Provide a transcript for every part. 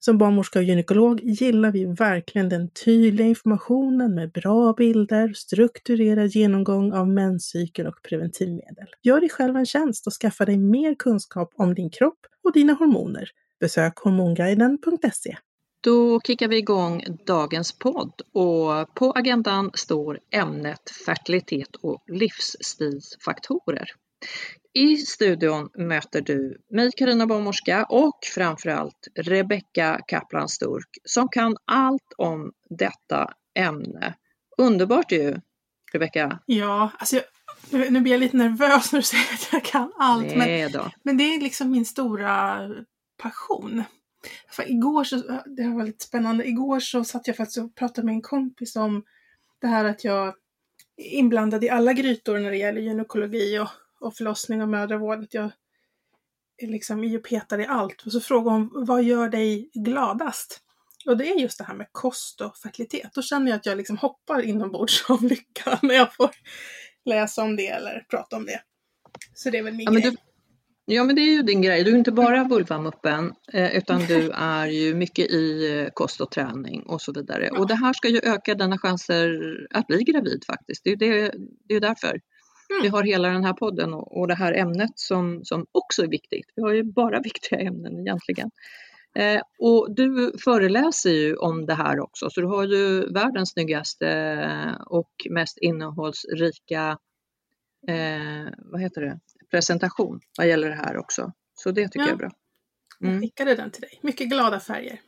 Som barnmorska och gynekolog gillar vi verkligen den tydliga informationen med bra bilder, strukturerad genomgång av menscykel och preventivmedel. Gör dig själv en tjänst och skaffa dig mer kunskap om din kropp och dina hormoner. Besök hormonguiden.se. Då kickar vi igång dagens podd och på agendan står ämnet fertilitet och livsstilsfaktorer. I studion möter du mig, Karina Barnmorska, och framförallt Rebecka Kaplan Sturk som kan allt om detta ämne. Underbart ju, Rebecka! Ja, alltså jag, nu blir jag lite nervös när du säger att jag kan allt. Men, men det är liksom min stora passion. För igår så, det var lite spännande, igår så satt jag faktiskt och pratade med en kompis om det här att jag är inblandad i alla grytor när det gäller gynekologi och, och förlossning och mödravård. Att jag är liksom i och petar i allt. Och så frågade hon, vad gör dig gladast? Och det är just det här med kost och fertilitet. Då känner jag att jag liksom hoppar inombords av lycka när jag får läsa om det eller prata om det. Så det är väl min ja, grej. Ja, men det är ju din grej. Du är inte bara vulvamuppen eh, utan du är ju mycket i eh, kost och träning och så vidare. Ja. Och det här ska ju öka dina chanser att bli gravid faktiskt. Det är ju det, det är därför. Mm. Vi har hela den här podden och, och det här ämnet som, som också är viktigt. Vi har ju bara viktiga ämnen egentligen. Eh, och du föreläser ju om det här också, så du har ju världens snyggaste och mest innehållsrika eh, vad heter det? presentation vad gäller det här också. Så det tycker ja. jag är bra. Mm. Jag skickade den till dig. Mycket glada färger.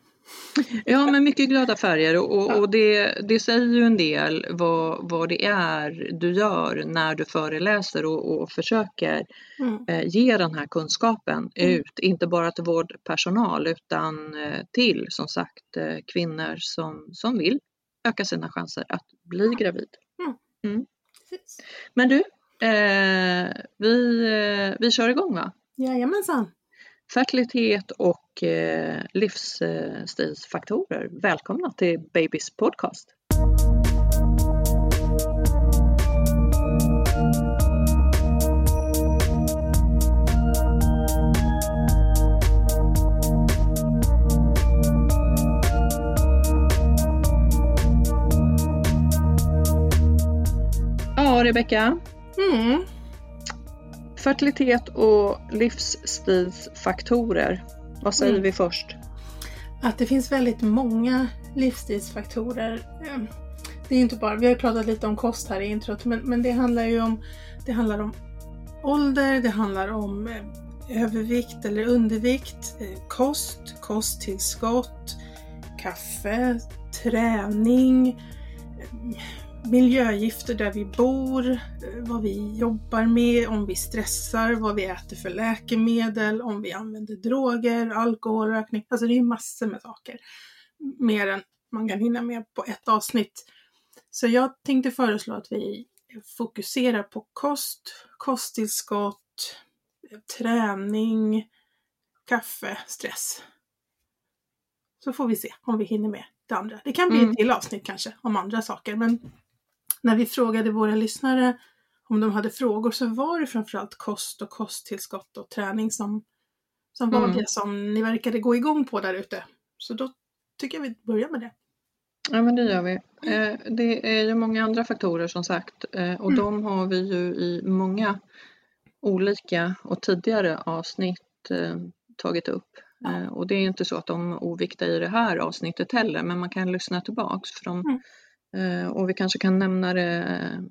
Ja, men mycket glada färger och, och det, det säger ju en del vad, vad det är du gör när du föreläser och, och försöker mm. eh, ge den här kunskapen mm. ut, inte bara till vårdpersonal utan eh, till som sagt eh, kvinnor som, som vill öka sina chanser att bli gravid. Mm. mm. Men du, Eh, vi, vi kör igång va? Jajamensan! Fertilitet och eh, livsstilsfaktorer. Välkomna till Babys podcast! Ja, Rebecka. Mm. Fertilitet och livsstilsfaktorer. Vad säger mm. vi först? Att det finns väldigt många livsstilsfaktorer. Det är inte bara, vi har pratat lite om kost här i introt, men, men det handlar ju om, det handlar om ålder, det handlar om eh, övervikt eller undervikt, eh, kost, kosttillskott, kaffe, träning, miljögifter där vi bor, vad vi jobbar med, om vi stressar, vad vi äter för läkemedel, om vi använder droger, alkoholrökning. Alltså det är massor med saker. Mer än man kan hinna med på ett avsnitt. Så jag tänkte föreslå att vi fokuserar på kost, kosttillskott, träning, kaffe, stress. Så får vi se om vi hinner med det andra. Det kan bli mm. ett till avsnitt kanske om andra saker men när vi frågade våra lyssnare om de hade frågor så var det framförallt kost och kosttillskott och träning som, som var mm. det som ni verkade gå igång på där ute. Så då tycker jag vi börjar med det. Ja men det gör vi. Eh, det är ju många andra faktorer som sagt eh, och mm. de har vi ju i många olika och tidigare avsnitt eh, tagit upp. Ja. Och det är inte så att de är oviktiga i det här avsnittet heller men man kan lyssna tillbaks. För dem, mm. Och vi kanske kan nämna det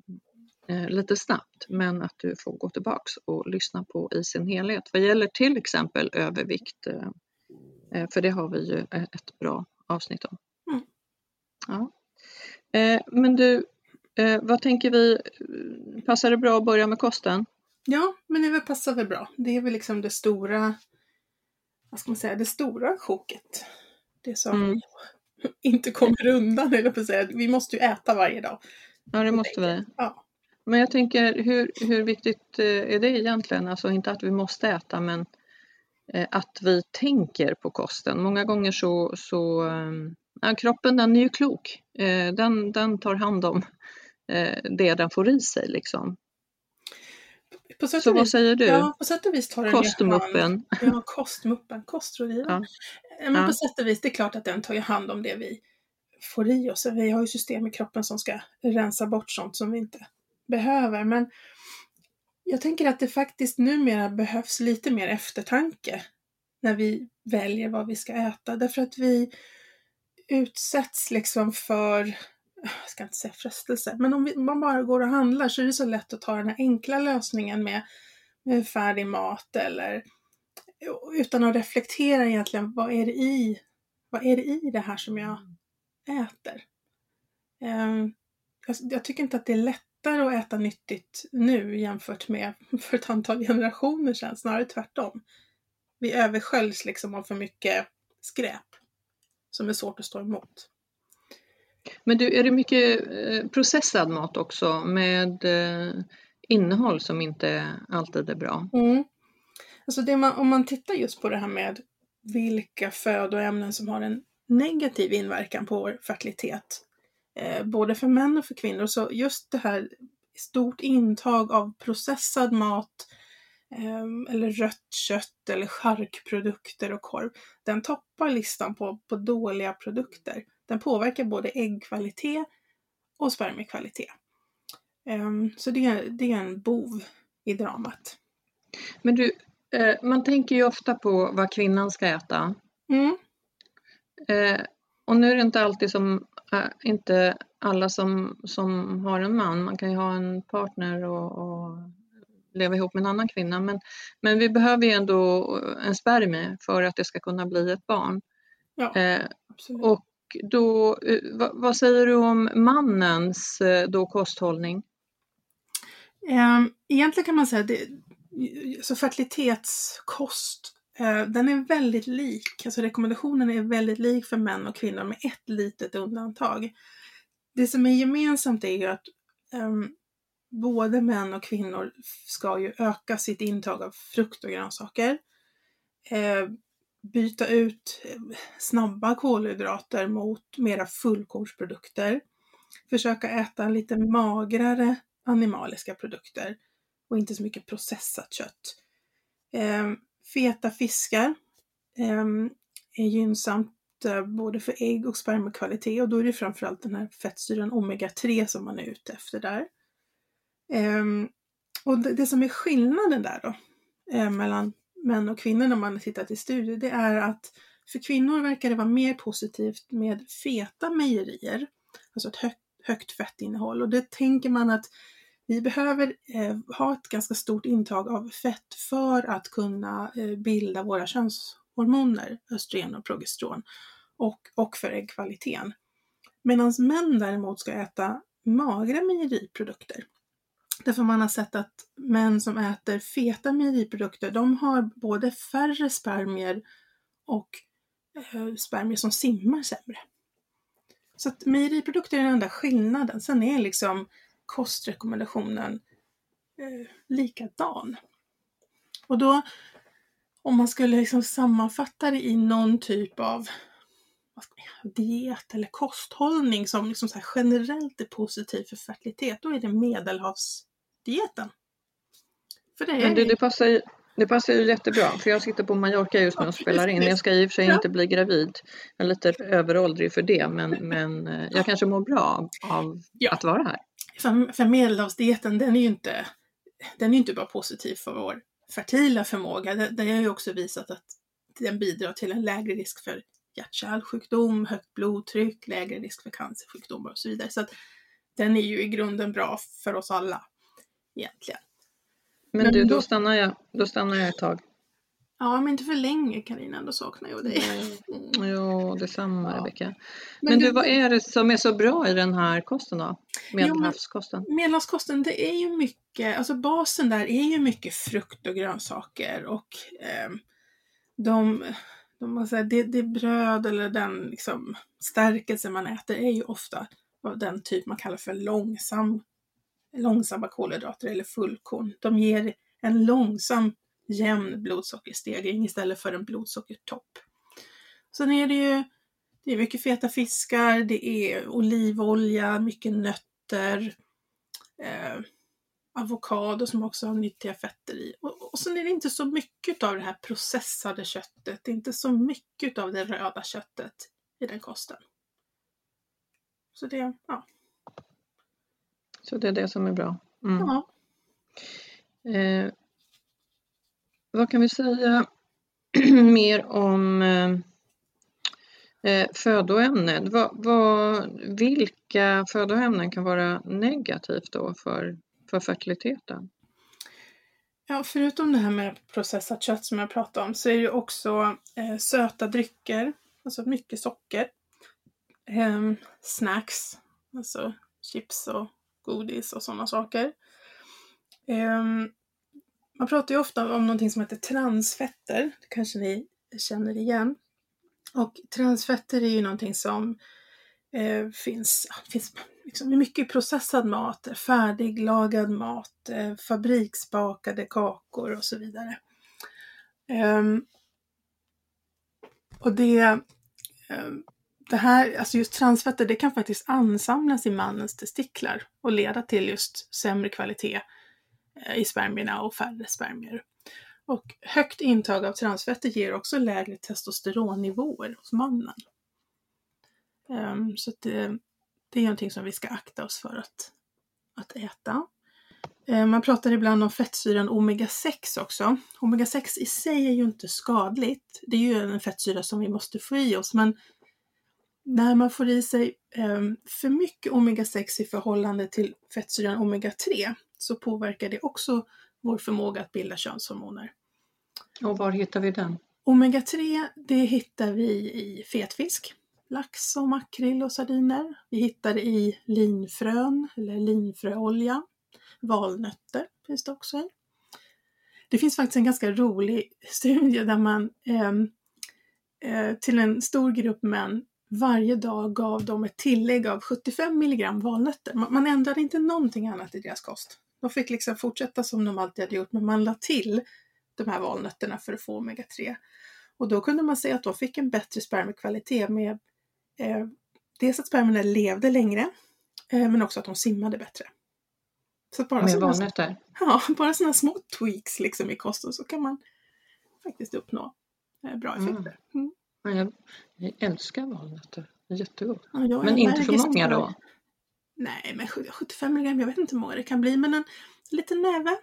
lite snabbt men att du får gå tillbaks och lyssna på i sin helhet. Vad gäller till exempel övervikt för det har vi ju ett bra avsnitt om. Mm. Ja. Eh, men du, eh, vad tänker vi, passar det bra att börja med kosten? Ja, men det passar väl bra. Det är väl liksom det stora, vad ska man säga, det stora choket. Det som mm. inte kommer undan, eller på att säga. Vi måste ju äta varje dag. Ja, det måste vi. Ja. Men jag tänker, hur, hur viktigt eh, är det egentligen? Alltså inte att vi måste äta, men eh, att vi tänker på kosten. Många gånger så, så ehm, ja, kroppen den är ju klok. Eh, den, den tar hand om det den får i sig liksom. På sätt så vis, vad säger du? Ja, på sätt och vis tar den Kostmuppen. Ja, kostmuppen, kostrådgivaren. Ja. Eh, men ja. på sätt och vis, det är klart att den tar hand om det vi får i oss. Vi har ju system i kroppen som ska rensa bort sånt som vi inte behöver. Men jag tänker att det faktiskt numera behövs lite mer eftertanke när vi väljer vad vi ska äta. Därför att vi utsätts liksom för, jag ska inte säga frestelse, men om man bara går och handlar så är det så lätt att ta den här enkla lösningen med, med färdig mat eller utan att reflektera egentligen, vad är det i, vad är det i det här som jag äter? Um, jag, jag tycker inte att det är lättare att äta nyttigt nu jämfört med för ett antal generationer sedan, snarare tvärtom. Vi översköljs liksom av för mycket skräp som är svårt att stå emot. Men du, är det mycket eh, processad mat också med eh, innehåll som inte alltid är bra? Mm. Alltså man, om man tittar just på det här med vilka födoämnen som har en negativ inverkan på vår fertilitet, eh, både för män och för kvinnor, så just det här stort intag av processad mat, ehm, eller rött kött eller charkprodukter och korv. Den toppar listan på, på dåliga produkter. Den påverkar både äggkvalitet och spermiekvalitet. Um, så det, det är en bov i dramat. Men du, eh, man tänker ju ofta på vad kvinnan ska äta. Mm. Eh, och nu är det inte alltid som, äh, inte alla som, som har en man, man kan ju ha en partner och, och leva ihop med en annan kvinna. Men, men vi behöver ju ändå en spermie för att det ska kunna bli ett barn. Ja, eh, och då, eh, vad, säger du om mannens eh, då kosthållning? Ehm, egentligen kan man säga att alltså fertilitetskost eh, den är väldigt lik, alltså rekommendationen är väldigt lik för män och kvinnor med ett litet undantag. Det som är gemensamt är ju att um, både män och kvinnor ska ju öka sitt intag av frukt och grönsaker. Uh, byta ut eh, snabba kolhydrater mot mera fullkornsprodukter. Försöka äta lite magrare animaliska produkter och inte så mycket processat kött. Eh, feta fiskar eh, är gynnsamt eh, både för ägg och spermakvalitet och då är det framförallt den här fettsyran omega-3 som man är ute efter där. Eh, och det, det, som är skillnaden där då, eh, mellan män och kvinnor när man tittat i studier, det är att för kvinnor verkar det vara mer positivt med feta mejerier, alltså ett högt, högt fettinnehåll. Och det tänker man att vi behöver eh, ha ett ganska stort intag av fett för att kunna eh, bilda våra könshormoner, östrogen och progesteron, och, och för äggkvaliteten. Medan män däremot ska äta magra mejeriprodukter. Därför man har sett att män som äter feta mejeriprodukter, de har både färre spermier och eh, spermier som simmar sämre. Så att mejeriprodukter är den enda skillnaden. Sen är liksom kostrekommendationen eh, likadan. Och då, om man skulle liksom sammanfatta det i någon typ av diet eller kosthållning som liksom så generellt är positiv för fertilitet, då är det medelhavs medelhavsdieten. För det, är... Men det, det, passar, det passar ju jättebra för jag sitter på Mallorca just nu och spelar in. Jag ska i och för sig ja. inte bli gravid. Jag är lite överåldrig för det men, men eh, jag kanske mår bra av ja. att vara här. För, för medelhavsdieten den är ju inte, den är inte bara positiv för vår fertila förmåga. Det, det har ju också visat att den bidrar till en lägre risk för hjärt-kärlsjukdom, högt blodtryck, lägre risk för cancersjukdomar och så vidare. Så att den är ju i grunden bra för oss alla egentligen. Men, men du, då, då, stannar jag, då stannar jag ett tag. Ja, men inte för länge Karina, då saknar jag dig. Mm. Jo, detsamma ja. Rebecka. Men, men du, vad är det som är så bra i den här kosten då? Medelhavskosten? Ja, Medelhavskosten, det är ju mycket, alltså basen där är ju mycket frukt och grönsaker och eh, de, de man säger, det, det bröd eller den liksom, stärkelse man äter är ju ofta av den typ man kallar för långsam, långsamma kolhydrater eller fullkorn. De ger en långsam jämn blodsockerstegring istället för en blodsockertopp. Sen är det ju det är mycket feta fiskar, det är olivolja, mycket nötter, eh, avokado som också har nyttiga fetter i. Och, och sen är det inte så mycket av det här processade köttet, det är inte så mycket av det röda köttet i den kosten. Så det, ja. Så det är det som är bra? Mm. Ja. Eh, vad kan vi säga mer om eh, eh, födoämnen? Vad, vad, vilka födoämnen kan vara negativt då för, för fertiliteten? Ja, förutom det här med processat kött som jag pratade om så är det också eh, söta drycker, alltså mycket socker, eh, snacks, alltså chips och godis och sådana saker. Eh, man pratar ju ofta om någonting som heter transfetter, det kanske ni känner igen. Och transfetter är ju någonting som eh, finns, finns liksom mycket processad mat, färdiglagad mat, eh, fabriksbakade kakor och så vidare. Um, och det, um, det här, alltså just transfetter, det kan faktiskt ansamlas i mannens testiklar och leda till just sämre kvalitet eh, i spermierna och färre spermier. Och högt intag av transfetter ger också lägre testosteronnivåer hos mannen. Um, så det, det, är någonting som vi ska akta oss för att, att äta. Um, man pratar ibland om fettsyran omega-6 också. Omega-6 i sig är ju inte skadligt. Det är ju en fettsyra som vi måste få i oss, men när man får i sig um, för mycket omega-6 i förhållande till fettsyran omega-3 så påverkar det också vår förmåga att bilda könshormoner. Och var hittar vi den? Omega-3 det hittar vi i fetfisk, lax och makrill och sardiner. Vi hittar det i linfrön eller linfröolja. Valnötter finns det också i. Det finns faktiskt en ganska rolig studie där man eh, eh, till en stor grupp män varje dag gav dem ett tillägg av 75 mg valnötter. Man, man ändrade inte någonting annat i deras kost. De fick liksom fortsätta som de alltid hade gjort, men man la till de här valnötterna för att få omega-3. Och då kunde man se att de fick en bättre spermiekvalitet med eh, dels att spermierna levde längre, eh, men också att de simmade bättre. Så bara med valnötter? Ja, bara sådana små tweaks liksom i kosten så kan man faktiskt uppnå eh, bra mm. effekter. Mm. Mm. Jag, jag, älskar valnötter, jättegott. Ja, men inte för många då? Nej, men 75 mg, jag vet inte hur många det kan bli, men en liten näve.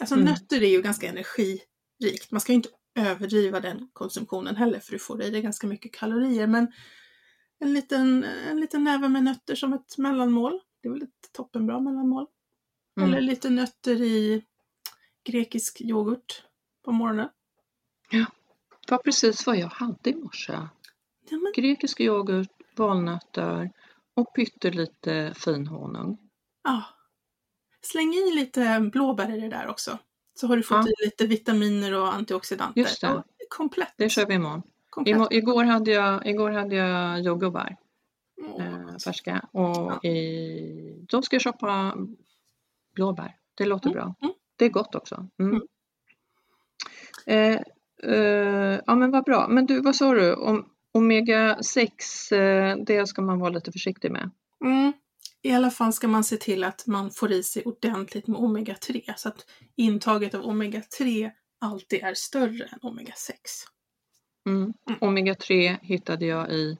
Alltså mm. nötter är ju ganska energirikt. Man ska ju inte överdriva den konsumtionen heller för du får i dig ganska mycket kalorier. Men en liten, en liten näve med nötter som ett mellanmål. Det är väl ett toppenbra mellanmål. Mm. Eller lite nötter i grekisk yoghurt på morgonen. Ja, det var precis vad jag hade i morse. Ja, men... Grekisk yoghurt, valnötter, och pyttelite finhonung. Ja. Släng i lite blåbär i det där också. Så har du fått ja. i lite vitaminer och antioxidanter. Just det. komplett. Det kör vi imorgon. Komplett. Igår hade jag, igår hade jag jordgubbar. Oh, eh, färska. Och ja. i, då ska jag shoppa blåbär. Det låter mm. bra. Mm. Det är gott också. Mm. mm. Eh, eh, ja men vad bra. Men du, vad sa du om omega 6, eh, det ska man vara lite försiktig med. Mm. I alla fall ska man se till att man får i sig ordentligt med omega 3 så att intaget av omega 3 alltid är större än omega 6. Mm. Mm. Omega 3 hittade jag i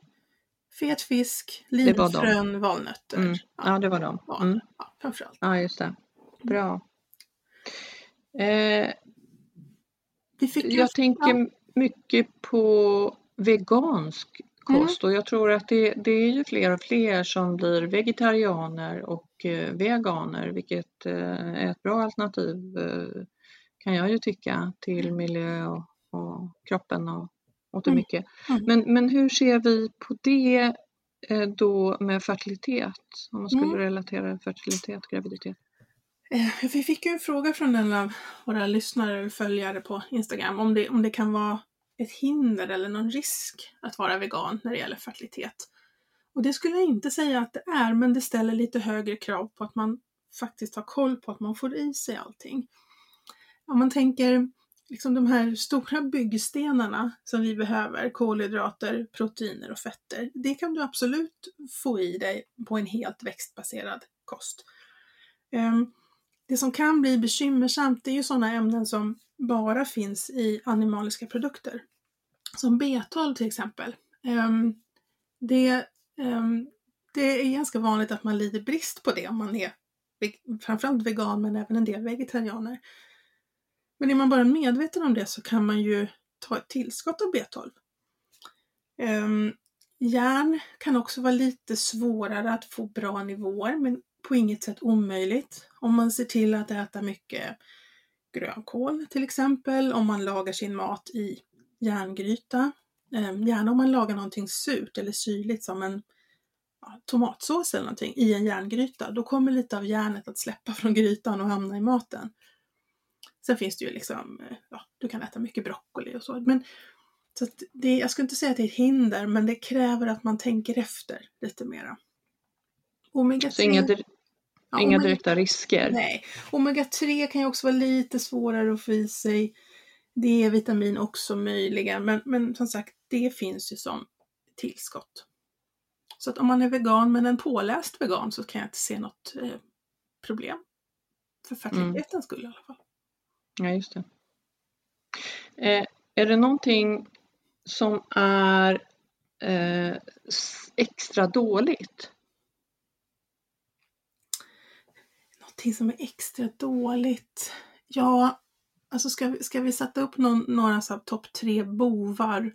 Fet fisk, linfrön, valnötter. Mm. Ja, det var de. Mm. Ja, framförallt. Ja, just det. Bra. Eh, jag tänker mycket på vegansk kost mm. och jag tror att det, det, är ju fler och fler som blir vegetarianer och eh, veganer vilket eh, är ett bra alternativ eh, kan jag ju tycka till mm. miljö och, och kroppen och, och till mm. mycket. Mm. Men, men hur ser vi på det då med fertilitet? Om man skulle mm. relatera fertilitet och graviditet? Vi fick ju en fråga från en av våra lyssnare och följare på Instagram om det, om det kan vara ett hinder eller någon risk att vara vegan när det gäller fertilitet. Och det skulle jag inte säga att det är, men det ställer lite högre krav på att man faktiskt har koll på att man får i sig allting. Om man tänker liksom de här stora byggstenarna som vi behöver, kolhydrater, proteiner och fetter, det kan du absolut få i dig på en helt växtbaserad kost. Um, det som kan bli bekymmersamt det är ju sådana ämnen som bara finns i animaliska produkter. Som B12 till exempel. Ehm, det, ehm, det är ganska vanligt att man lider brist på det om man är framförallt vegan men även en del vegetarianer. Men är man bara medveten om det så kan man ju ta ett tillskott av B12. Um, järn kan också vara lite svårare att få bra nivåer men på inget sätt omöjligt. Om man ser till att äta mycket grönkål till exempel, om man lagar sin mat i järngryta. Eh, gärna om man lagar någonting surt eller syrligt som en tomatsås eller någonting i en järngryta. Då kommer lite av järnet att släppa från grytan och hamna i maten. Sen finns det ju liksom, eh, ja, du kan äta mycket broccoli och så. Men, så det, jag skulle inte säga att det är ett hinder, men det kräver att man tänker efter lite mera. Omega 3, inga, Ja, Inga direkta risker. Nej. Omega-3 kan ju också vara lite svårare att få i sig. D-vitamin också möjligen, men, men som sagt, det finns ju som tillskott. Så att om man är vegan, men en påläst vegan, så kan jag inte se något eh, problem. För fertilitetens mm. skull i alla fall. Ja, just det. Eh, är det någonting som är eh, extra dåligt någonting som är extra dåligt? Ja, alltså ska vi, ska vi sätta upp någon, några så topp tre bovar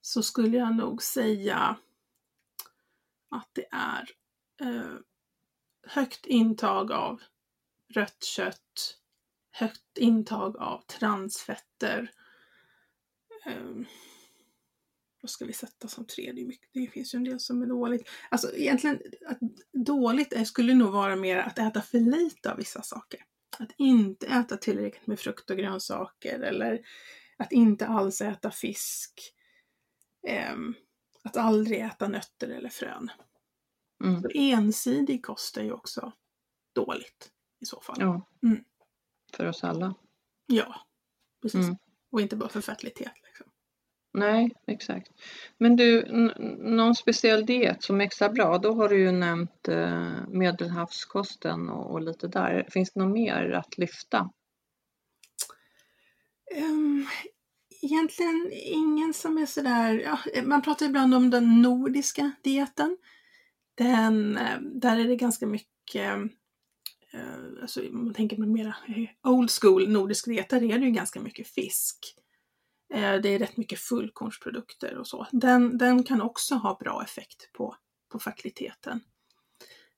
så skulle jag nog säga att det är eh, högt intag av rött kött, högt intag av transfetter, eh, vad ska vi sätta som tredje? Det finns ju en del som är dåligt. Alltså egentligen, att dåligt skulle nog vara mer att äta för lite av vissa saker. Att inte äta tillräckligt med frukt och grönsaker eller att inte alls äta fisk. Um, att aldrig äta nötter eller frön. Mm. Så ensidig kost är ju också dåligt i så fall. Ja. Mm. För oss alla. Ja, precis. Mm. Och inte bara för fertilitet. Nej, exakt. Men du, någon speciell diet som är extra bra, då har du ju nämnt eh, medelhavskosten och, och, lite där. Finns det något mer att lyfta? Um, egentligen ingen som är sådär, ja, man pratar ibland om den nordiska dieten. Den, eh, där är det ganska mycket eh, alltså, om man tänker på mera old school nordisk diet, där är det ju ganska mycket fisk. Eh, det är rätt mycket fullkornsprodukter och så. Den, den kan också ha bra effekt på, på fertiliteten.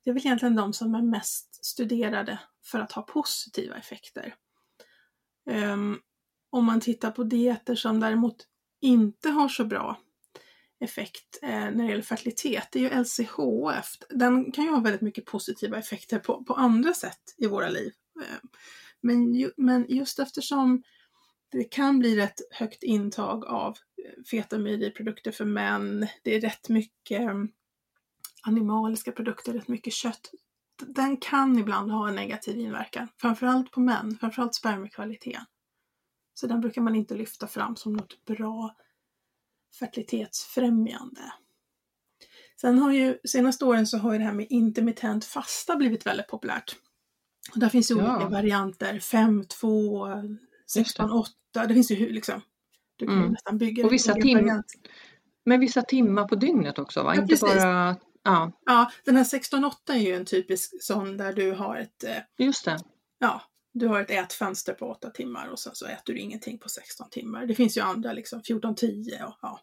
Det är väl egentligen de som är mest studerade för att ha positiva effekter. Um, om man tittar på dieter som däremot inte har så bra effekt eh, när det gäller fertilitet, det är ju LCHF. Den kan ju ha väldigt mycket positiva effekter på, på andra sätt i våra liv. Eh, men, ju, men just eftersom det kan bli rätt högt intag av eh, feta mejeriprodukter för män. Det är rätt mycket mm, animaliska produkter, rätt mycket kött. Den kan ibland ha en negativ inverkan, framförallt på män, framförallt spermiekvaliteten. Så den brukar man inte lyfta fram som något bra fertilitetsfrämjande. Sen har ju senaste åren så har ju det här med intermittent fasta blivit väldigt populärt. Och där finns ju ja. olika varianter, 5, 2, 16, 8, det finns ju liksom. Du kan mm. nästan bygga och vissa timmar. Men vissa timmar på dygnet också va? Ja, Inte precis. bara Ja. ja, den här 16-8 är ju en typisk sån där du har ett... Eh, Just det. Ja, du har ett ätfönster på 8 timmar och sen så äter du ingenting på 16 timmar. Det finns ju andra liksom 14-10 och ja.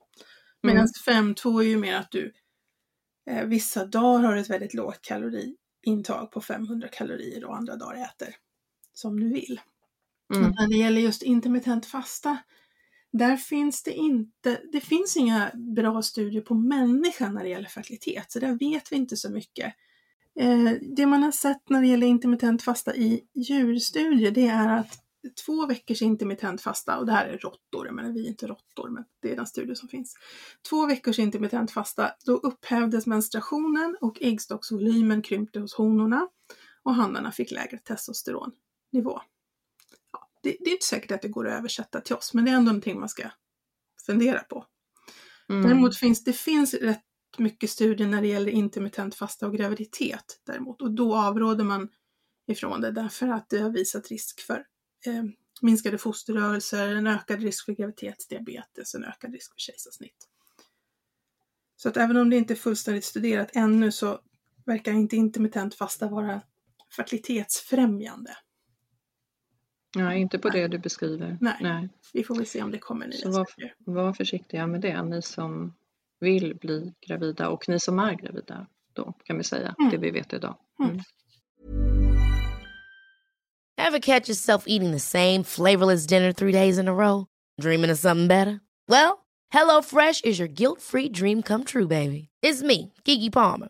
Medan mm. 5-2 är ju mer att du eh, vissa dagar har ett väldigt lågt kaloriintag på 500 kalorier och andra dagar äter som du vill. Mm. när det gäller just intermittent fasta där finns det inte, det finns inga bra studier på människan när det gäller fertilitet, så där vet vi inte så mycket. Eh, det man har sett när det gäller intermittent fasta i djurstudier, det är att två veckors intermittent fasta, och det här är råttor, men vi är inte råttor, men det är den studie som finns. Två veckors intermittent fasta, då upphävdes menstruationen och äggstocksvolymen krympte hos honorna och hannarna fick lägre testosteronnivå det, det, är inte säkert att det går att översätta till oss, men det är ändå någonting man ska fundera på. Mm. Däremot finns det finns rätt mycket studier när det gäller intermittent fasta och graviditet däremot och då avråder man ifrån det därför att det har visat risk för eh, minskade fosterrörelser, en ökad risk för graviditetsdiabetes, en ökad risk för kejsarsnitt. Så att även om det inte är fullständigt studerat ännu så verkar inte intermittent fasta vara fertilitetsfrämjande. Nej, inte på det du beskriver. Nej. Nej. Vi får väl se om det kommer nya Så var, var försiktiga med det, ni som vill bli gravida och ni som är gravida då kan vi säga mm. det vi vet idag. Mm. mm. Have catch yourself eating the same flavorless dinner three days in a row? Dreaming of something better? Well, hello fresh is your guilt free dream come true baby. It's me, Gigi Palmer.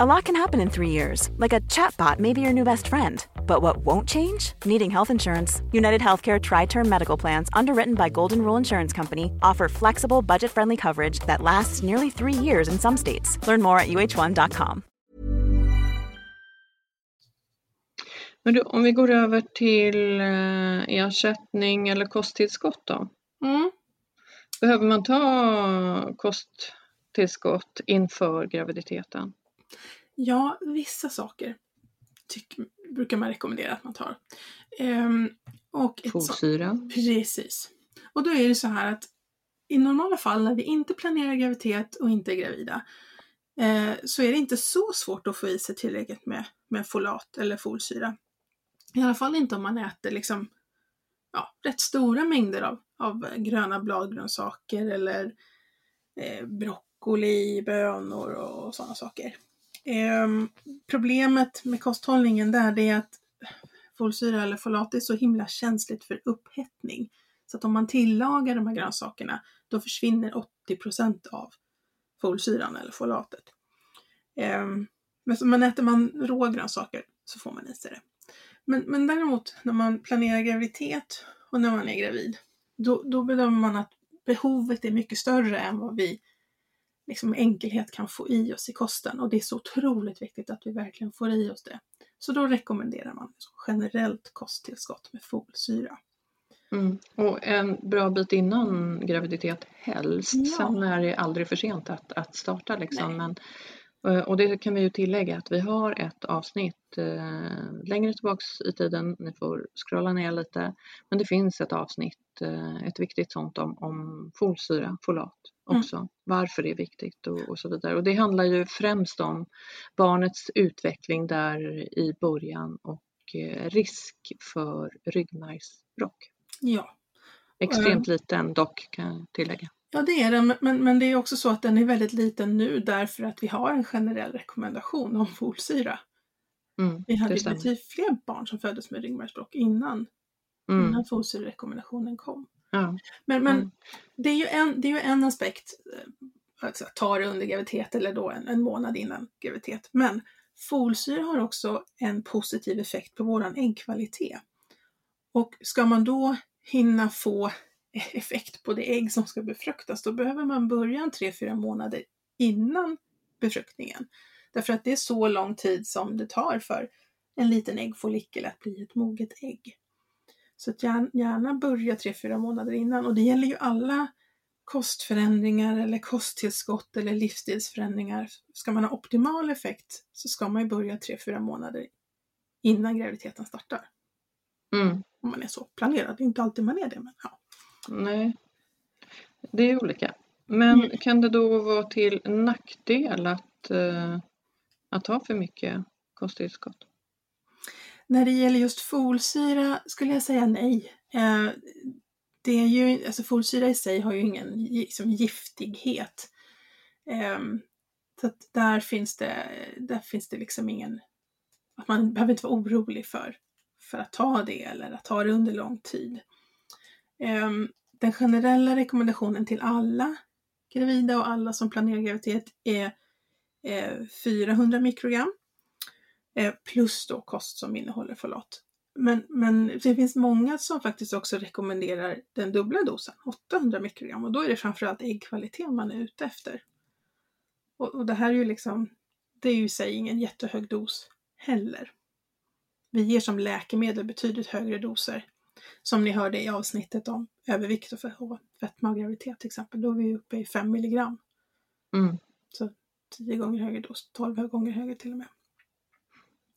A lot can happen in three years, like a chatbot may be your new best friend but what won't change? Needing health insurance. United Healthcare Tri Term Medical Plans, underwritten by Golden Rule Insurance Company, offer flexible, budget friendly coverage that lasts nearly three years in some states. Learn more at uh1.com. Men du, om vi går över till eh, ersättning eller kosttillskott då? Mm. Behöver man ta kosttillskott inför graviditeten? Ja, vissa saker tycker, brukar man rekommendera att man tar. Ehm, och Folsyra. Precis. Och då är det så här att i normala fall när vi inte planerar graviditet och inte är gravida eh, så är det inte så svårt att få i sig tillräckligt med, med folat eller folsyra. I alla fall inte om man äter liksom, ja, rätt stora mängder av, av gröna bladgrönsaker eller eh, broccoli, bönor och sådana saker. Eh, problemet med kosthållningen där det är att folsyra eller folat är så himla känsligt för upphettning. Så att om man tillagar de här grönsakerna då försvinner 80% av folsyran eller folatet. Eh, men äter man råa grönsaker så får man i sig det. Men, men däremot när man planerar graviditet och när man är gravid, då, då bedömer man att behovet är mycket större än vad vi liksom enkelhet kan få i oss i kosten och det är så otroligt viktigt att vi verkligen får i oss det. Så då rekommenderar man generellt kosttillskott med folsyra. Mm. Och en bra bit innan graviditet helst. Ja. Sen är det aldrig för sent att, att starta liksom. Men, eh, och det kan vi ju tillägga att vi har ett avsnitt längre tillbaks i tiden, ni får scrolla ner lite, men det finns ett avsnitt, eh, ett viktigt sånt om, om folsyra, folat Mm. också, mm. varför det är viktigt och, och, så vidare. Och det handlar ju främst om barnets utveckling där i början och eh, risk för ryggmärgsbråck. Ja. Extremt liten dock kan jag tillägga. Ja det är den, men, men det är också så att den är väldigt liten nu därför att vi har en generell rekommendation om folsyra. Mm, vi hade betydligt fler barn som föddes med ryggmärgsbråck innan, mm. innan folsyrerekommendationen kom. Ja. Men, men mm. det, är ju en, det är ju en aspekt, eh, alltså, ta det under graviditet eller då en, en månad innan graviditet. Men folsyra har också en positiv effekt på våran äggkvalitet. Och ska man då hinna få effekt på det ägg som ska befruktas, då behöver man börja en 3-4 månader innan befruktningen. Därför att det är så lång tid som det tar för en liten äggfollikel att bli ett moget ägg. Så att gärna börja 3-4 månader innan och det gäller ju alla kostförändringar eller kosttillskott eller livsstilsförändringar. Ska man ha optimal effekt så ska man ju börja 3-4 månader innan graviditeten startar. Mm. Om man är så planerad. Det är inte alltid man är det. Men ja. Nej, det är olika. Men mm. kan det då vara till nackdel att, uh, att ha för mycket kosttillskott? När det gäller just folsyra skulle jag säga nej. Eh, det är ju, alltså folsyra i sig har ju ingen liksom, giftighet. Ehm, så att där finns det, där finns det liksom ingen, att man behöver inte vara orolig för, för att ta det eller att ta det under lång tid. Ehm, den generella rekommendationen till alla gravida och alla som planerar graviditet är 400 mikrogram eh, plus då kost som innehåller folat. Men, men det finns många som faktiskt också rekommenderar den dubbla dosen, 800 mikrogram, och då är det framförallt äggkvalitet man är ute efter. Och, och det här är ju liksom, det är ju i sig ingen jättehög dos heller. Vi ger som läkemedel betydligt högre doser. Som ni hörde i avsnittet om övervikt och fetma och graviditet till exempel, då är vi uppe i 5 milligram. Mm. Så 10 gånger högre dos, 12 gånger högre till och med.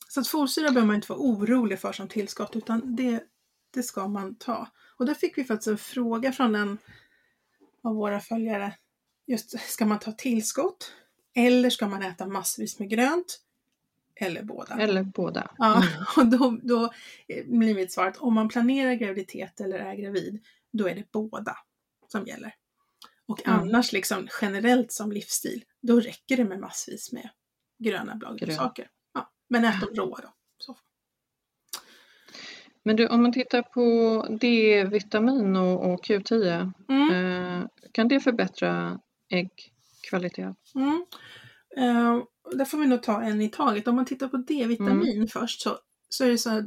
Så att folsyra behöver man inte vara orolig för som tillskott utan det, det ska man ta. Och där fick vi faktiskt en fråga från en av våra följare. Just, ska man ta tillskott? Eller ska man äta massvis med grönt? Eller båda. Eller båda. Ja, mm. och då, då blir mitt svar att om man planerar graviditet eller är gravid, då är det båda som gäller. Och mm. annars liksom generellt som livsstil, då räcker det med massvis med gröna bladgrönsaker. Ja, men ät dem råa då. Så. Men du, om man tittar på D-vitamin och, och Q10, mm. eh, kan det förbättra äggkvalitet? Mm. Eh, där får vi nog ta en i taget. Om man tittar på D-vitamin mm. först så, så är det så att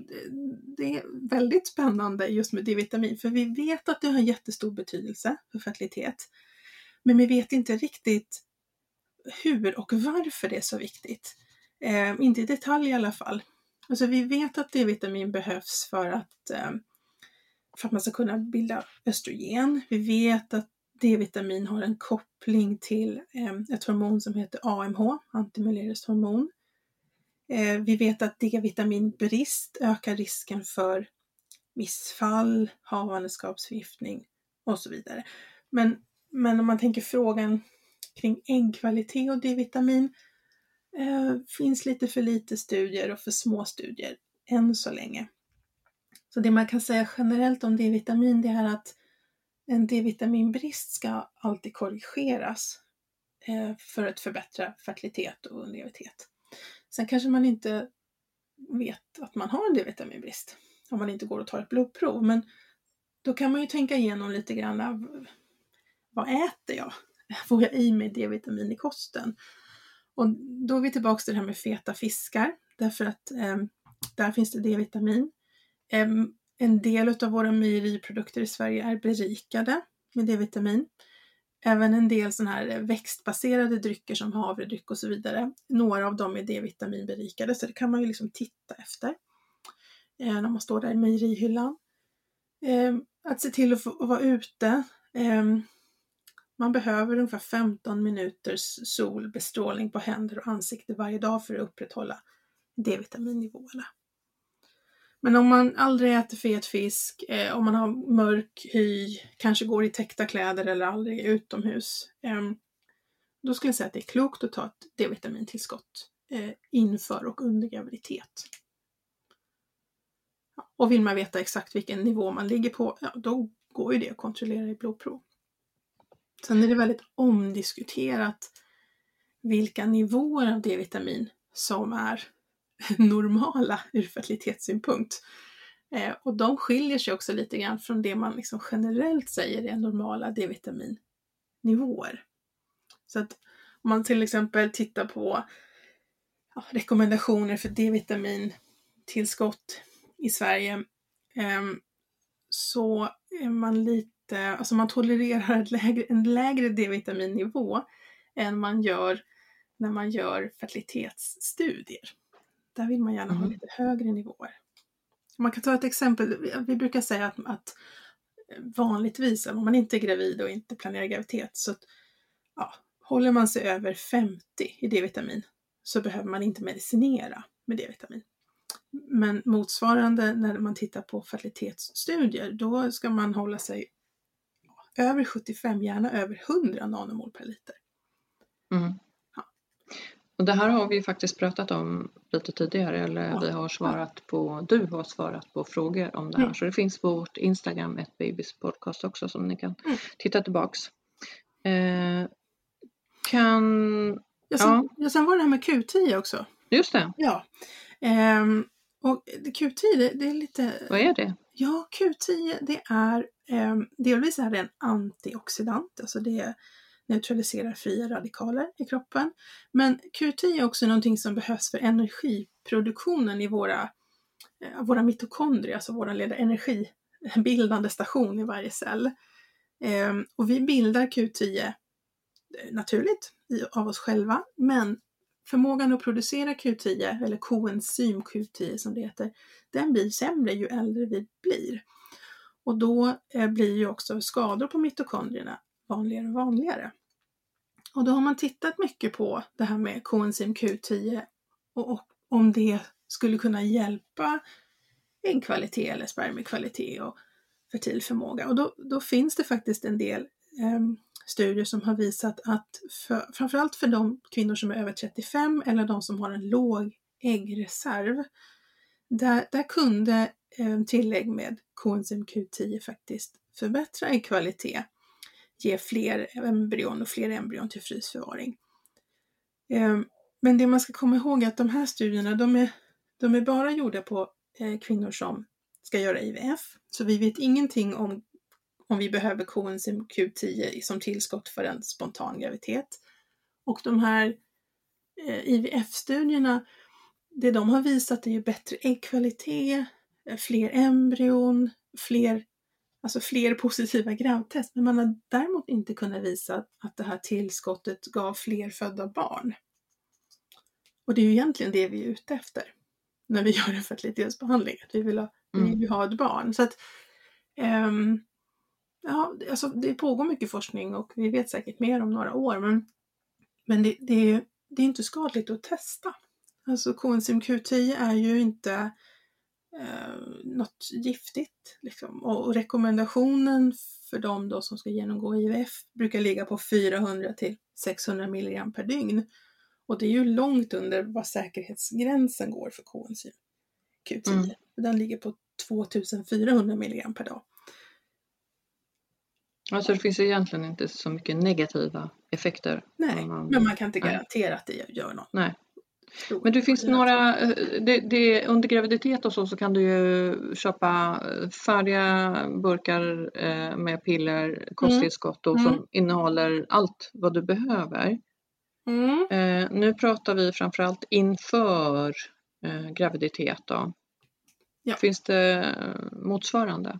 det är väldigt spännande just med D-vitamin för vi vet att det har jättestor betydelse för fertilitet. Men vi vet inte riktigt hur och varför det är så viktigt. Eh, inte i detalj i alla fall. Alltså vi vet att D-vitamin behövs för att, eh, för att man ska kunna bilda östrogen. Vi vet att D-vitamin har en koppling till eh, ett hormon som heter AMH, antimuleriskt hormon. Eh, vi vet att D-vitaminbrist ökar risken för missfall, havandeskapsförgiftning och så vidare. Men, men om man tänker frågan kring äggkvalitet och D-vitamin eh, finns lite för lite studier och för små studier än så länge. Så det man kan säga generellt om D-vitamin det är att en D-vitaminbrist ska alltid korrigeras eh, för att förbättra fertilitet och graviditet. Sen kanske man inte vet att man har en D-vitaminbrist om man inte går och tar ett blodprov, men då kan man ju tänka igenom lite grann av vad äter jag? Får jag i mig D-vitamin i kosten? Och då är vi tillbaka till det här med feta fiskar, därför att eh, där finns det D-vitamin. Eh, en del av våra mejeriprodukter i Sverige är berikade med D-vitamin. Även en del sådana här eh, växtbaserade drycker som havredryck och så vidare. Några av dem är D-vitaminberikade, så det kan man ju liksom titta efter eh, när man står där i mejerihyllan. Eh, att se till att få att vara ute. Eh, man behöver ungefär 15 minuters solbestrålning på händer och ansikte varje dag för att upprätthålla D-vitaminnivåerna. Men om man aldrig äter fet fisk, eh, om man har mörk hy, kanske går i täckta kläder eller aldrig är utomhus, eh, då skulle jag säga att det är klokt att ta ett D-vitamintillskott eh, inför och under graviditet. Och vill man veta exakt vilken nivå man ligger på, ja, då går ju det att kontrollera i blodprov. Sen är det väldigt omdiskuterat vilka nivåer av D-vitamin som är normala ur fertilitetssynpunkt. Eh, och de skiljer sig också lite grann från det man liksom generellt säger är normala D-vitaminnivåer. Så att om man till exempel tittar på ja, rekommendationer för D-vitamintillskott i Sverige eh, så är man lite, alltså man tolererar lägre, en lägre D-vitaminnivå än man gör när man gör fertilitetsstudier. Där vill man gärna mm. ha lite högre nivåer. Man kan ta ett exempel, vi brukar säga att, att vanligtvis om man inte är gravid och inte planerar graviditet så att, ja, håller man sig över 50 i D-vitamin så behöver man inte medicinera med D-vitamin. Men motsvarande när man tittar på fertilitetsstudier, då ska man hålla sig över 75, gärna över 100 nanomol per liter. Mm. Ja. Och det här har vi faktiskt pratat om lite tidigare, eller ja. vi har svarat på, du har svarat på frågor om det här. Mm. Så det finns på vårt Instagram, ett babys podcast också, som ni kan mm. titta tillbaks. Eh, kan... Ja sen, ja. sen var det här med Q10 också. Just det. Ja. Ehm, och Q10 det, det, är lite... Vad är det? Ja, Q10 det är eh, delvis är det en antioxidant, alltså det neutraliserar fria radikaler i kroppen. Men Q10 är också någonting som behövs för energiproduktionen i våra, eh, våra mitokondrier, alltså vår lilla energibildande station i varje cell. Eh, och vi bildar Q10 eh, naturligt naturligt av oss själva, men förmågan att producera Q10, eller koenzym Q10 som det heter, den blir sämre ju äldre vi blir. Och då eh, blir ju också skador på mitokondrierna vanligare och vanligare. Och då har man tittat mycket på det här med koenzym Q10 och, och om det skulle kunna hjälpa äggkvalitet eller spermiekvalitet och fertil förmåga. Och då, då finns det faktiskt en del eh, studier som har visat att för, framförallt för de kvinnor som är över 35 eller de som har en låg äggreserv, där, där kunde eh, tillägg med koenzym Q10 faktiskt förbättra äggkvalitet, ge fler embryon och fler embryon till frysförvaring. Eh, men det man ska komma ihåg är att de här studierna, de är, de är bara gjorda på eh, kvinnor som ska göra IVF, så vi vet ingenting om om vi behöver koenzym Q10 som tillskott för en spontan graviditet. Och de här eh, IVF-studierna, det de har visat är ju bättre äggkvalitet, eh, fler embryon, fler, alltså fler positiva gravtest. Men man har däremot inte kunnat visa att det här tillskottet gav fler födda barn. Och det är ju egentligen det vi är ute efter när vi gör en fertilitetsbehandling, att vi vill ha, mm. vi vill ha ett barn. Så att, um, ja, alltså det pågår mycket forskning och vi vet säkert mer om några år men, men det, det, är, det är inte skadligt att testa. Alltså koenzym Q10 är ju inte eh, något giftigt. Liksom. Och, och, rekommendationen för de då som ska genomgå IVF brukar ligga på 400 till 600 mg per dygn. Och det är ju långt under vad säkerhetsgränsen går för koenzym Q10. Mm. Den ligger på 2400 mg per dag. Alltså det finns egentligen inte så mycket negativa effekter. Nej, man, men man kan inte garantera nej. att det gör något. Nej. Men det finns några, eh, det, det, under graviditet och så, så kan du ju köpa eh, färdiga burkar eh, med piller, kosttillskott mm. som innehåller allt vad du behöver. Mm. Eh, nu pratar vi framförallt inför eh, graviditet. Då. Ja. Finns det motsvarande?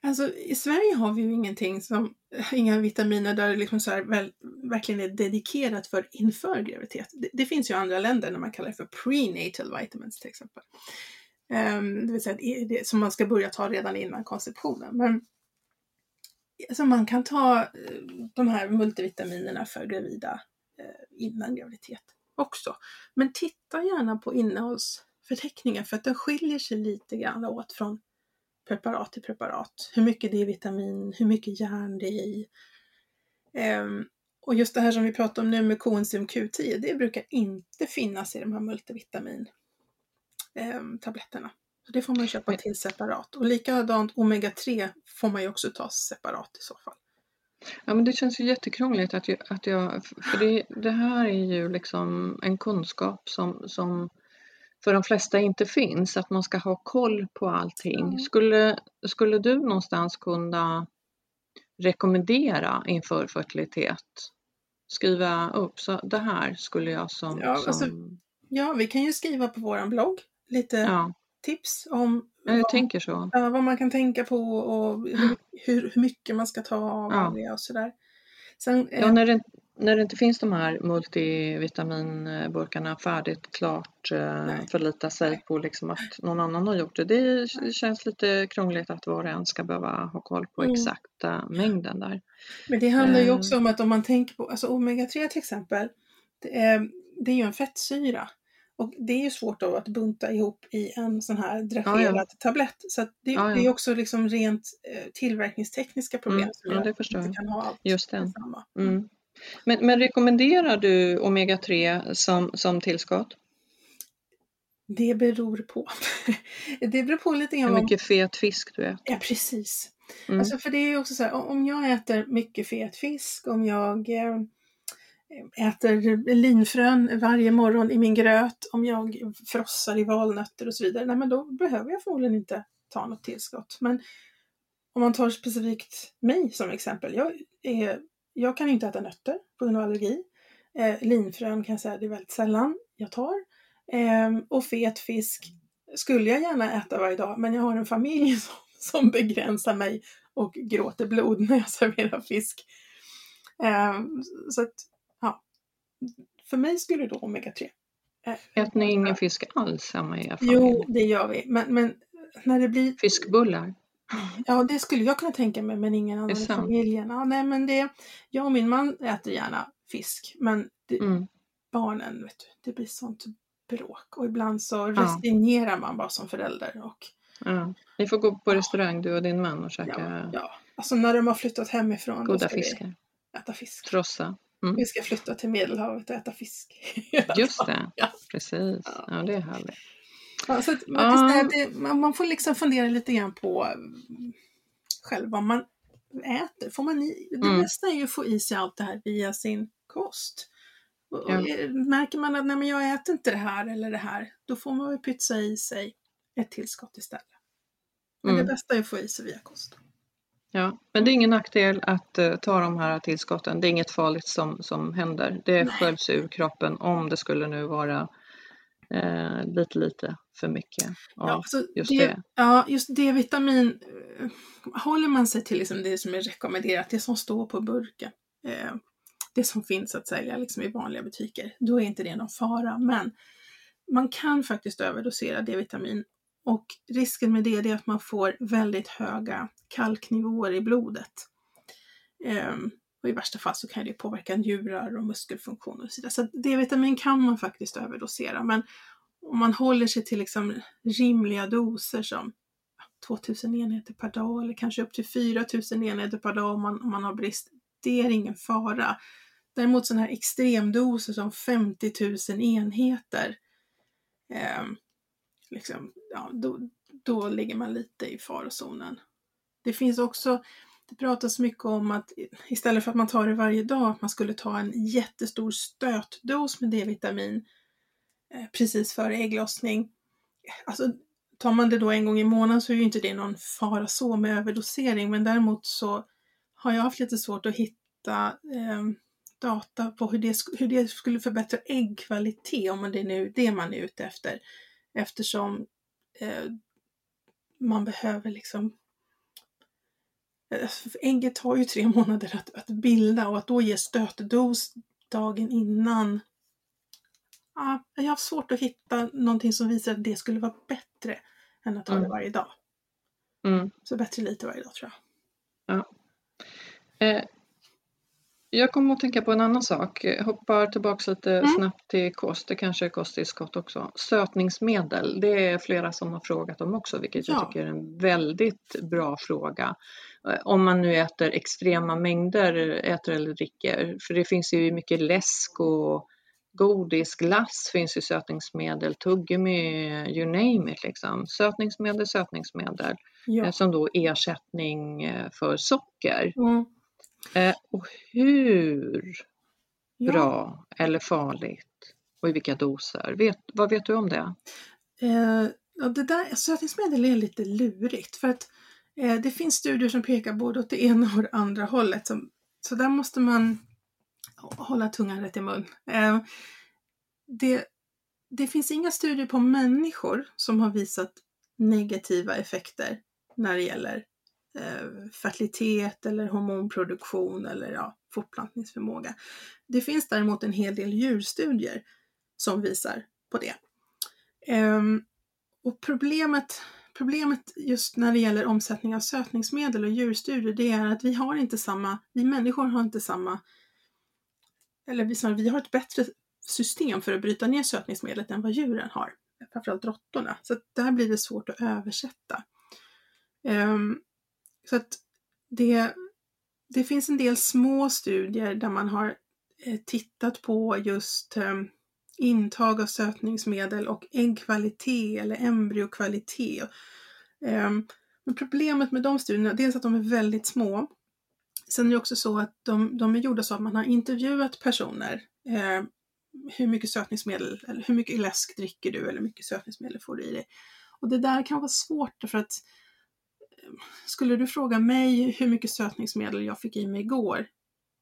Alltså i Sverige har vi ju ingenting som, inga vitaminer där det liksom så här, väl, verkligen är dedikerat för inför graviditet. Det, det, finns ju andra länder när man kallar det för prenatal vitamins till exempel. Um, det vill säga det, som man ska börja ta redan innan konceptionen. Men alltså man kan ta uh, de här multivitaminerna för gravida uh, innan graviditet också. Men titta gärna på innehållsförteckningen för att den skiljer sig lite grann åt från preparat till preparat. Hur mycket D-vitamin, hur mycket järn det är i. Um, och just det här som vi pratar om nu med koenzym Q10, det brukar inte finnas i de här multivitamintabletterna. Ehm, um. Så det får man köpa till separat. Och likadant omega-3 får man ju också ta separat i så fall. Ja men det känns ju jättekrångligt att jag, att jag för det, det här är ju liksom en kunskap som, som för de flesta inte finns, att man ska ha koll på allting. Skulle, skulle du någonstans kunna rekommendera inför fertilitet? Skriva upp, så det här skulle jag som... Ja, som... Alltså, ja vi kan ju skriva på vår blogg lite, ja. tips om jag vad, tänker så. Ja, vad man kan tänka på och hur, hur, mycket man ska ta av ja. det och sådär. Sen, ja, när, det, när det inte finns de här multivitaminburkarna färdigt, klart, eh, Nej. förlita sig på liksom att någon annan har gjort det. Det känns lite krångligt att var och en ska behöva ha koll på mm. exakta mängden där. Men det handlar ju eh. också om att om man tänker på, alltså omega-3 till exempel, det är, det är ju en fettsyra. Och det är ju svårt att bunta ihop i en sån här dragerad ja, ja. tablett. Så det, ja, det, är också liksom rent eh, tillverkningstekniska problem mm, som gör att inte kan ha allt Just det. Mm. Men, men, rekommenderar du omega-3 som, som tillskott? Det beror på. det beror på lite grann. Hur mycket fet fisk du äter? Ja, precis. Mm. Alltså för det är ju också så här, om jag äter mycket fet fisk, om jag eh, äter linfrön varje morgon i min gröt, om jag frossar i valnötter och så vidare, nej men då behöver jag förmodligen inte ta något tillskott. Men om man tar specifikt mig som exempel, jag, är, jag kan inte äta nötter på grund av allergi. Eh, linfrön kan jag säga det är väldigt sällan jag tar. Eh, och fet fisk skulle jag gärna äta varje dag, men jag har en familj som, som begränsar mig och gråter blod när jag serverar fisk. Eh, så att för mig skulle då omega-3. Eh, Äter ni ingen fisk alls hemma i er familj? Jo, det gör vi. Men, men när det blir... Fiskbullar? Ja, det skulle jag kunna tänka mig, men ingen annan i familjen. Ja, nej, men det, jag och min man äter gärna fisk, men det, mm. barnen, vet du, det blir sånt bråk och ibland så ja. resignerar man bara som förälder. Och, ja. Ni får gå på restaurang du och din man och käka ja, ja. Alltså när de har flyttat hemifrån. Goda fiskar. Äta fisk. Frossa. Mm. Vi ska flytta till Medelhavet och äta fisk. Just det, ja. precis. Ja. ja, det är härligt. Ja, så att, man, det, man får liksom fundera lite grann på mm, själv vad man äter. Får man i, det mm. bästa är ju att få i sig allt det här via sin kost. Och, ja. Märker man att nej, men jag äter inte det här eller det här, då får man väl pytsa i sig ett tillskott istället. Men mm. det bästa är att få i sig via kost. Ja, men det är ingen nackdel att uh, ta de här tillskotten. Det är inget farligt som, som händer. Det sköljs ur kroppen om det skulle nu vara uh, lite, lite för mycket av ja, alltså just det, det. Ja, just D-vitamin uh, håller man sig till liksom det som är rekommenderat, det som står på burken. det som finns att sälja liksom i vanliga butiker, då är inte det någon fara. Men man kan faktiskt överdosera D-vitamin och risken med det är att man får väldigt höga kalknivåer i blodet. Um, och i värsta fall så kan det påverka njurar och muskelfunktioner och så vidare. Så D-vitamin kan man faktiskt överdosera, men om man håller sig till liksom rimliga doser som 2000 enheter per dag eller kanske upp till 4000 enheter per dag om man, om man har brist, det är ingen fara. Däremot sådana här extremdoser som 50 000 enheter, eh, liksom, ja, då, då ligger man lite i farozonen. Det finns också, det pratas mycket om att istället för att man tar det varje dag, att man skulle ta en jättestor stötdos med D-vitamin eh, precis före ägglossning. Alltså, tar man det då en gång i månaden så är ju inte det någon fara så med överdosering, men däremot så har jag haft lite svårt att hitta eh, data på hur det, hur det skulle förbättra äggkvalitet, om det är nu det man är ute efter eftersom eh, man behöver liksom Ägget tar ju tre månader att, att bilda och att då ge stötdos dagen innan. Ja, jag har svårt att hitta någonting som visar att det skulle vara bättre än att ta mm. det varje dag. Mm. Så bättre lite varje dag tror jag. Ja. Eh, jag kommer att tänka på en annan sak. Jag hoppar tillbaka lite mm. snabbt till kost. Det kanske är kosttillskott också. Sötningsmedel, det är flera som har frågat om också, vilket ja. jag tycker är en väldigt bra fråga. Eh, om man nu äter extrema mängder, äter eller dricker. För det finns ju mycket läsk och godis, glass finns ju sötningsmedel, tuggummi, you name it liksom. Sötningsmedel, sötningsmedel. Ja. Eh, som då ersättning eh, för socker. Mm. Och hur ja. bra eller farligt och i vilka doser? Vet, vad vet du om det? Eh, det där sötningsmedel är lite lurigt för att Eh, det finns studier som pekar både åt det ena och det andra hållet. Så, där måste man hålla tungan rätt i mun. Eh, det, det finns inga studier på människor som har visat negativa effekter när det gäller eh, fertilitet eller hormonproduktion eller ja, fortplantningsförmåga. Det finns däremot en hel del djurstudier som visar på det. Ehm, och problemet, problemet just när det gäller omsättning av sötningsmedel och djurstudier, det är att vi har inte samma, vi människor har inte samma, eller vi, vi har ett bättre system för att bryta ner sötningsmedlet än vad djuren har, framförallt råttorna. Så där blir det svårt att översätta. Um, så att det, det finns en del små studier där man har eh, tittat på just um, intag av sötningsmedel och äggkvalitet eller embryokvalitet. Ehm, men problemet med de studierna, dels att de är väldigt små. Sen är det också så att de, de är gjorda så att man har intervjuat personer. Eh, hur mycket sötningsmedel, eller hur mycket läsk dricker du eller hur mycket sötningsmedel får du i dig? Och det där kan vara svårt för att ehm, skulle du fråga mig hur mycket sötningsmedel jag fick i mig igår?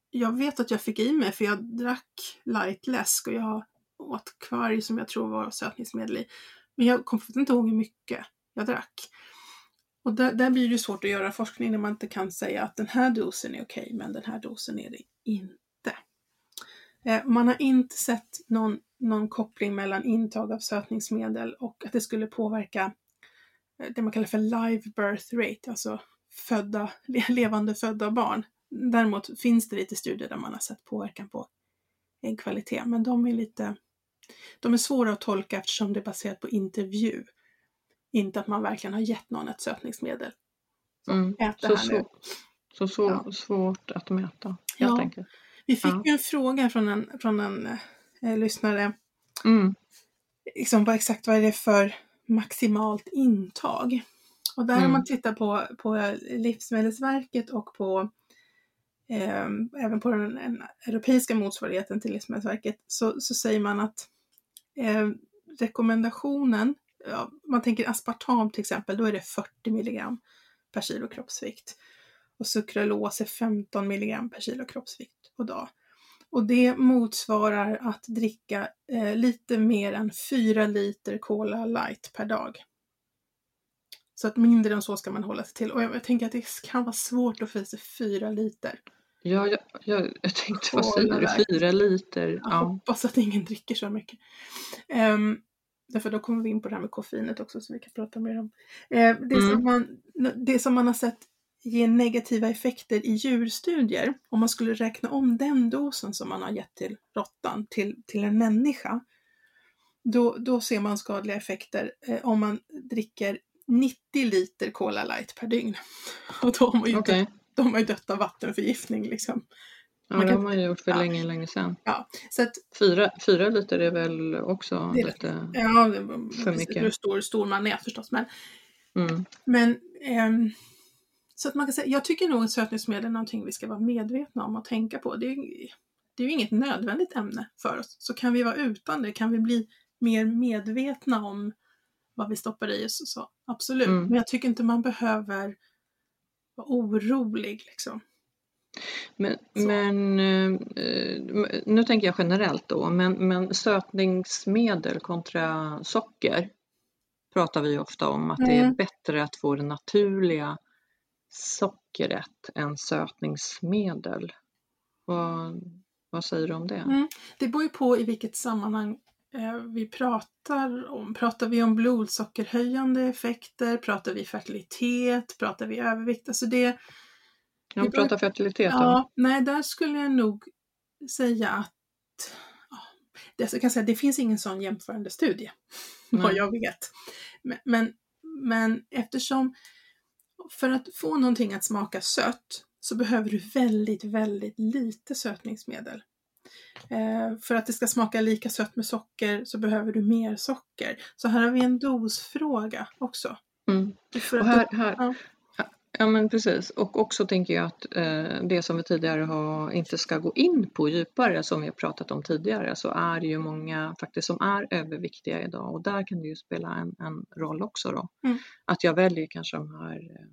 Jag vet att jag fick i mig för jag drack light läsk och jag åt kvarg som jag tror var sötningsmedel i. Men jag kommer inte ihåg hur mycket jag drack. Och där, där blir det svårt att göra forskning när man inte kan säga att den här dosen är okej, okay, men den här dosen är det inte. Eh, man har inte sett någon, någon koppling mellan intag av sötningsmedel och att det skulle påverka eh, det man kallar för live birth rate, alltså födda, levande födda barn. Däremot finns det lite studier där man har sett påverkan på äggkvalitet, men de är lite de är svåra att tolka eftersom det är baserat på intervju. Inte att man verkligen har gett någon ett sötningsmedel. Så, mm, så, svår, så svår, ja. svårt att mäta helt ja. enkelt. Vi fick ja. ju en fråga från en, från en eh, lyssnare. Mm. Liksom, vad exakt vad är det för maximalt intag? Och där mm. har man tittat på, på Livsmedelsverket och på eh, även på den, den europeiska motsvarigheten till Livsmedelsverket så, så säger man att eh, rekommendationen, ja, man tänker aspartam till exempel, då är det 40 milligram per kilo kroppsvikt. Och sukralos är 15 milligram per kilo kroppsvikt på dag. Och det motsvarar att dricka eh, lite mer än 4 liter Cola light per dag. Så att mindre än så ska man hålla sig till. Och jag, jag tänker att det kan vara svårt att få i sig 4 liter. Ja, jag, jag, jag tänkte vad säger du? 4 liter? Jag ja. hoppas att ingen dricker så mycket. Um, därför då kommer vi in på det här med koffeinet också som vi kan prata mer om. Uh, det, mm. som man, det som man har sett ge negativa effekter i djurstudier, om man skulle räkna om den dosen som man har gett till råttan till, till en människa, då, då ser man skadliga effekter eh, om man dricker 90 liter Cola light per dygn. Och då har man ju, okay. Då har ju dött av vattenförgiftning liksom. Ja, man det har man ju gjort för ja. länge, länge sedan. Ja, så att, fyra, fyra liter är väl också det, lite ja, för mycket? Hur stor, stor man är förstås. Men, mm. men ehm, så att man kan säga, jag tycker nog att sötningsmedel är någonting vi ska vara medvetna om och tänka på. Det är, det är ju inget nödvändigt ämne för oss. Så kan vi vara utan det, kan vi bli mer medvetna om vad vi stoppar i oss, så absolut. Mm. Men jag tycker inte man behöver vara orolig liksom. Men, men eh, nu tänker jag generellt då, men, men sötningsmedel kontra socker pratar vi ofta om att mm. det är mm. bättre att få det naturliga sockret än sötningsmedel. Vad, vad säger du om det? Mm. Det beror ju på i vilket sammanhang eh, vi pratar om. Pratar vi om blodsockerhöjande effekter? Pratar vi fertilitet? Pratar vi övervikt? Alltså det, jag det pratar fertilitet Ja, nej, där skulle jag nog säga att det, jag kan säga, det finns ingen sån jämförande studie, vad jag vet. Men, men, men eftersom för att få någonting att smaka sött så behöver du väldigt, väldigt lite sötningsmedel. Eh, för att det ska smaka lika sött med socker så behöver du mer socker. Så här har vi en dosfråga också. Mm. Och här, här, ja. Ja men precis och också tänker jag att eh, det som vi tidigare har inte ska gå in på djupare som vi har pratat om tidigare så är det ju många faktiskt som är överviktiga idag och där kan det ju spela en, en roll också då. Mm. Att jag väljer kanske de här eh,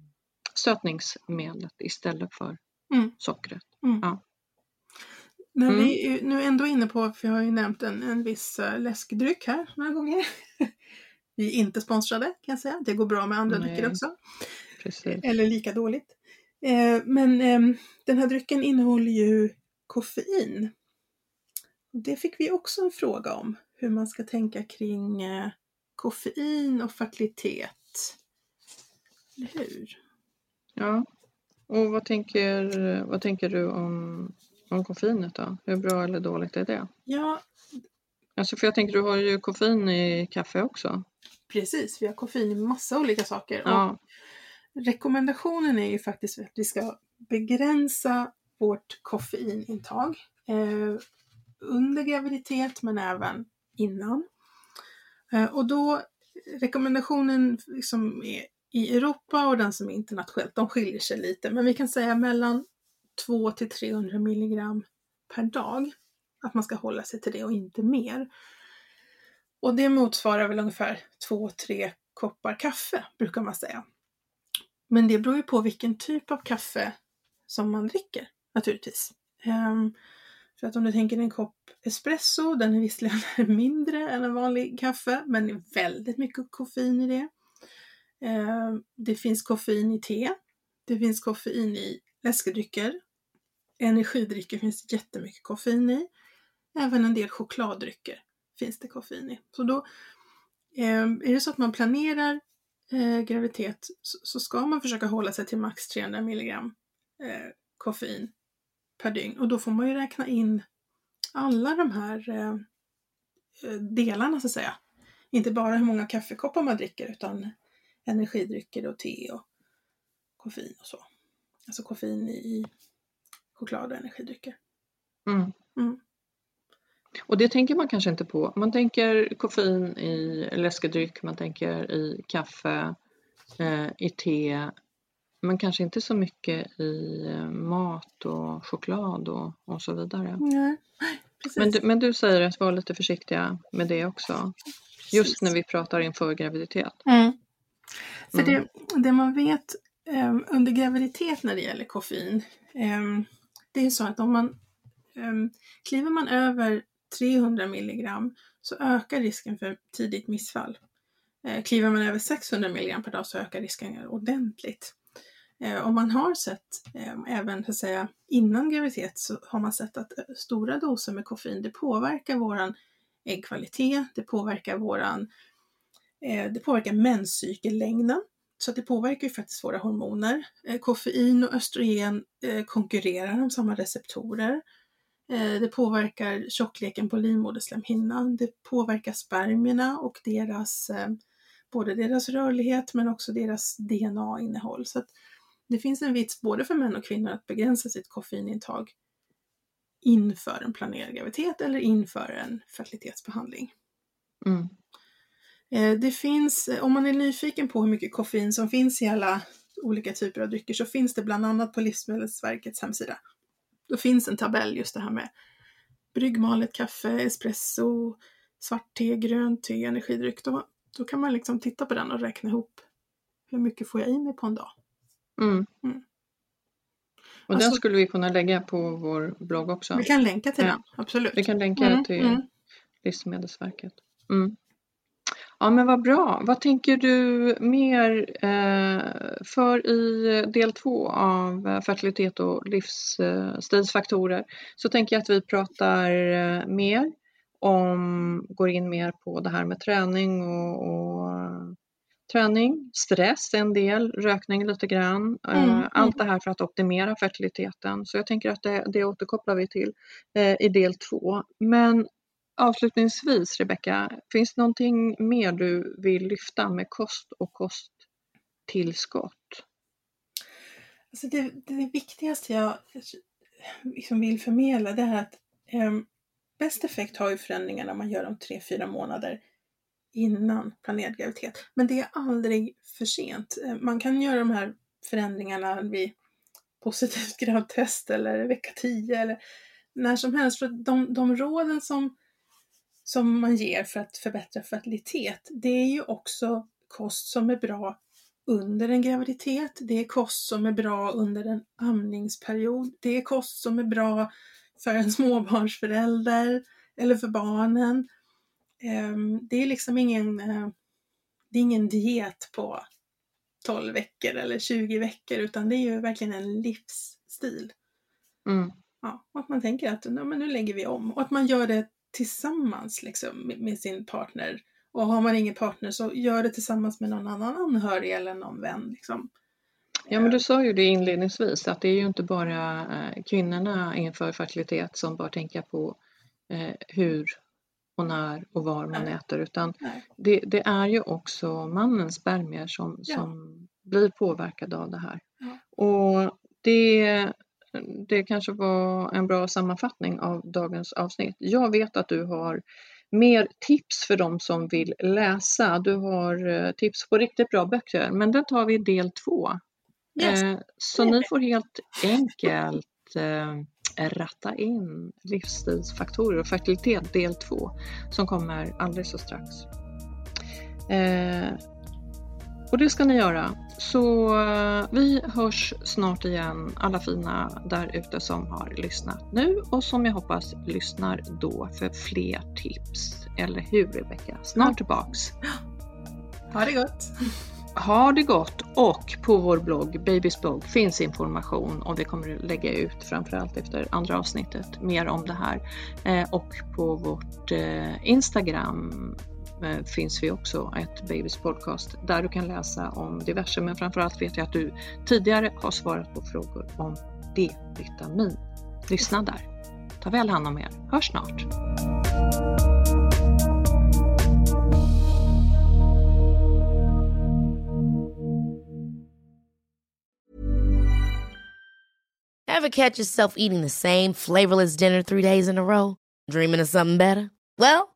sötningsmedlet istället för mm. sockret. Mm. Ja. När vi mm. är nu ändå inne på, för jag har ju nämnt en, en viss uh, läskdryck här några gånger. Vi är inte sponsrade kan jag säga. Det går bra med andra Nej. drycker också. Precis. Eller lika dåligt. Eh, men eh, den här drycken innehåller ju koffein. Det fick vi också en fråga om, hur man ska tänka kring eh, koffein och fertilitet. Eller hur? Ja, och vad tänker, vad tänker du om, om koffeinet då? Hur bra eller dåligt är det? Ja. Alltså för jag tänker, du har ju koffein i kaffe också. Precis, vi har koffein i massa olika saker. Ja. Och rekommendationen är ju faktiskt att vi ska begränsa vårt koffeinintag eh, under graviditet men även innan. Eh, och då rekommendationen som är i Europa och den som är internationellt, de skiljer sig lite, men vi kan säga mellan 2 till 300 milligram per dag. Att man ska hålla sig till det och inte mer. Och det motsvarar väl ungefär 2-3 koppar kaffe, brukar man säga. Men det beror ju på vilken typ av kaffe som man dricker naturligtvis. Um, för att om du tänker en kopp espresso, den är visserligen mindre än en vanlig kaffe, men det är väldigt mycket koffein i det. Um, det finns koffein i te. Det finns koffein i läskedrycker. Energidrycker finns jättemycket koffein i. Även en del chokladdrycker finns det koffein i. Så då ehm, är det så att man planerar eh, graviditet så, så, ska man försöka hålla sig till max 300 milligram eh, koffein per dygn och då får man ju räkna in alla de här eh, eh, delarna så att säga. Inte bara hur många kaffekoppar man dricker utan energidrycker och te och koffein och så. Alltså koffein i choklad och energidrycker. Mm. Mm. Och det tänker man kanske inte på. Man tänker koffein i läskedryck, man tänker i kaffe, eh, i te, men kanske inte så mycket i eh, mat och choklad och, och så vidare. Nej, men, du, men du säger att vara lite försiktiga med det också. Just när vi pratar inför graviditet. Mm. För mm. Det, det, man vet um, under graviditet när det gäller koffein, um, det är så att om man um, kliver man över 300 milligram så ökar risken för tidigt missfall. Eh, kliver man över 600 milligram per dag så ökar risken ordentligt. Eh, och man har sett, eh, även så att säga, innan graviditet så har man sett att eh, stora doser med koffein det påverkar våran äggkvalitet, det påverkar våran eh, det påverkar menscykellängden. Så att det påverkar ju faktiskt våra hormoner. Eh, koffein och östrogen eh, konkurrerar om samma receptorer. Eh, det påverkar tjockleken på livmoderslemhinnan. Det påverkar spermierna och deras, både deras rörlighet men också deras DNA-innehåll. Så det finns en vits både för män och kvinnor att begränsa sitt koffeinintag inför en planerad graviditet eller inför en fertilitetsbehandling. Mm. Eh, det finns, om man är nyfiken på hur mycket koffein som finns i alla olika typer av drycker så finns det bland annat på Livsmedelsverkets hemsida då finns en tabell just det här med bryggmalet kaffe, espresso, svart te, grönt te, energidryck. Då, då kan man liksom titta på den och räkna ihop hur mycket får jag i mig på en dag. Mm. Mm. Och alltså, den skulle vi kunna lägga på vår blogg också. Vi kan länka till ja. den, absolut. Vi kan länka mm, till mm. Livsmedelsverket. Mm. Ja men vad bra. Vad tänker du mer eh, för i del två av fertilitet och livsstilsfaktorer så tänker jag att vi pratar eh, mer om, går in mer på det här med träning och, och träning, stress en del, rökning lite grann. Eh, mm, mm. Allt det här för att optimera fertiliteten. Så jag tänker att det, det återkopplar vi till eh, i del två. Men Avslutningsvis Rebecka, finns det någonting mer du vill lyfta med kost och kosttillskott? Alltså det, det viktigaste jag liksom vill förmedla det är att eh, bäst effekt har ju förändringarna man gör om 3-4 månader innan planerad graviditet. Men det är aldrig för sent. Ehm, man kan göra de här förändringarna vid positivt gravtest eller vecka 10 eller när som helst. För de, de råden som som man ger för att förbättra fertilitet, det är ju också kost som är bra under en graviditet. Det är kost som är bra under en amningsperiod. Det är kost som är bra för en småbarnsförälder eller för barnen. Ehm, det är liksom ingen, eh, det är ingen diet på 12 veckor eller 20 veckor utan det är ju verkligen en livsstil. Mm. Ja, och att man tänker att men nu lägger vi om och att man gör det tillsammans liksom, med, sin partner. Och har man ingen partner så gör det tillsammans med någon annan anhörig eller någon vän. Liksom. Ja, men du sa ju det inledningsvis att det är ju inte bara eh, kvinnorna inför fertilitet som bör tänka på eh, hur och när och var man Nej. äter utan det, det, är ju också mannens spermier som, ja. som blir påverkade av det här. Ja. Och det, det kanske var en bra sammanfattning av dagens avsnitt. Jag vet att du har mer tips för de som vill läsa. Du har eh, tips på riktigt bra böcker, men den tar vi i del två. Yes. Eh, så ni får helt enkelt eh, ratta in livsstilsfaktorer och fertilitet del 2 som kommer alldeles så strax. Och det ska ni göra. Så eh, vi hörs snart igen alla fina där ute som har lyssnat nu och som jag hoppas lyssnar då för fler tips. Eller hur Rebecka? Snart tillbaks. Ha det gott! Ha det gott och på vår blogg, Babys blogg, finns information och vi kommer att lägga ut framförallt efter andra avsnittet mer om det här. Eh, och på vårt eh, Instagram Eh, finns vi också ett Babys podcast där du kan läsa om diverse men framförallt vet jag att du tidigare har svarat på frågor om D-vitamin. Lyssna där. Ta väl hand om er. Hörs snart! Have catch yourself eating the same flavorless dinner three days in a row? Dreaming of something better? Well,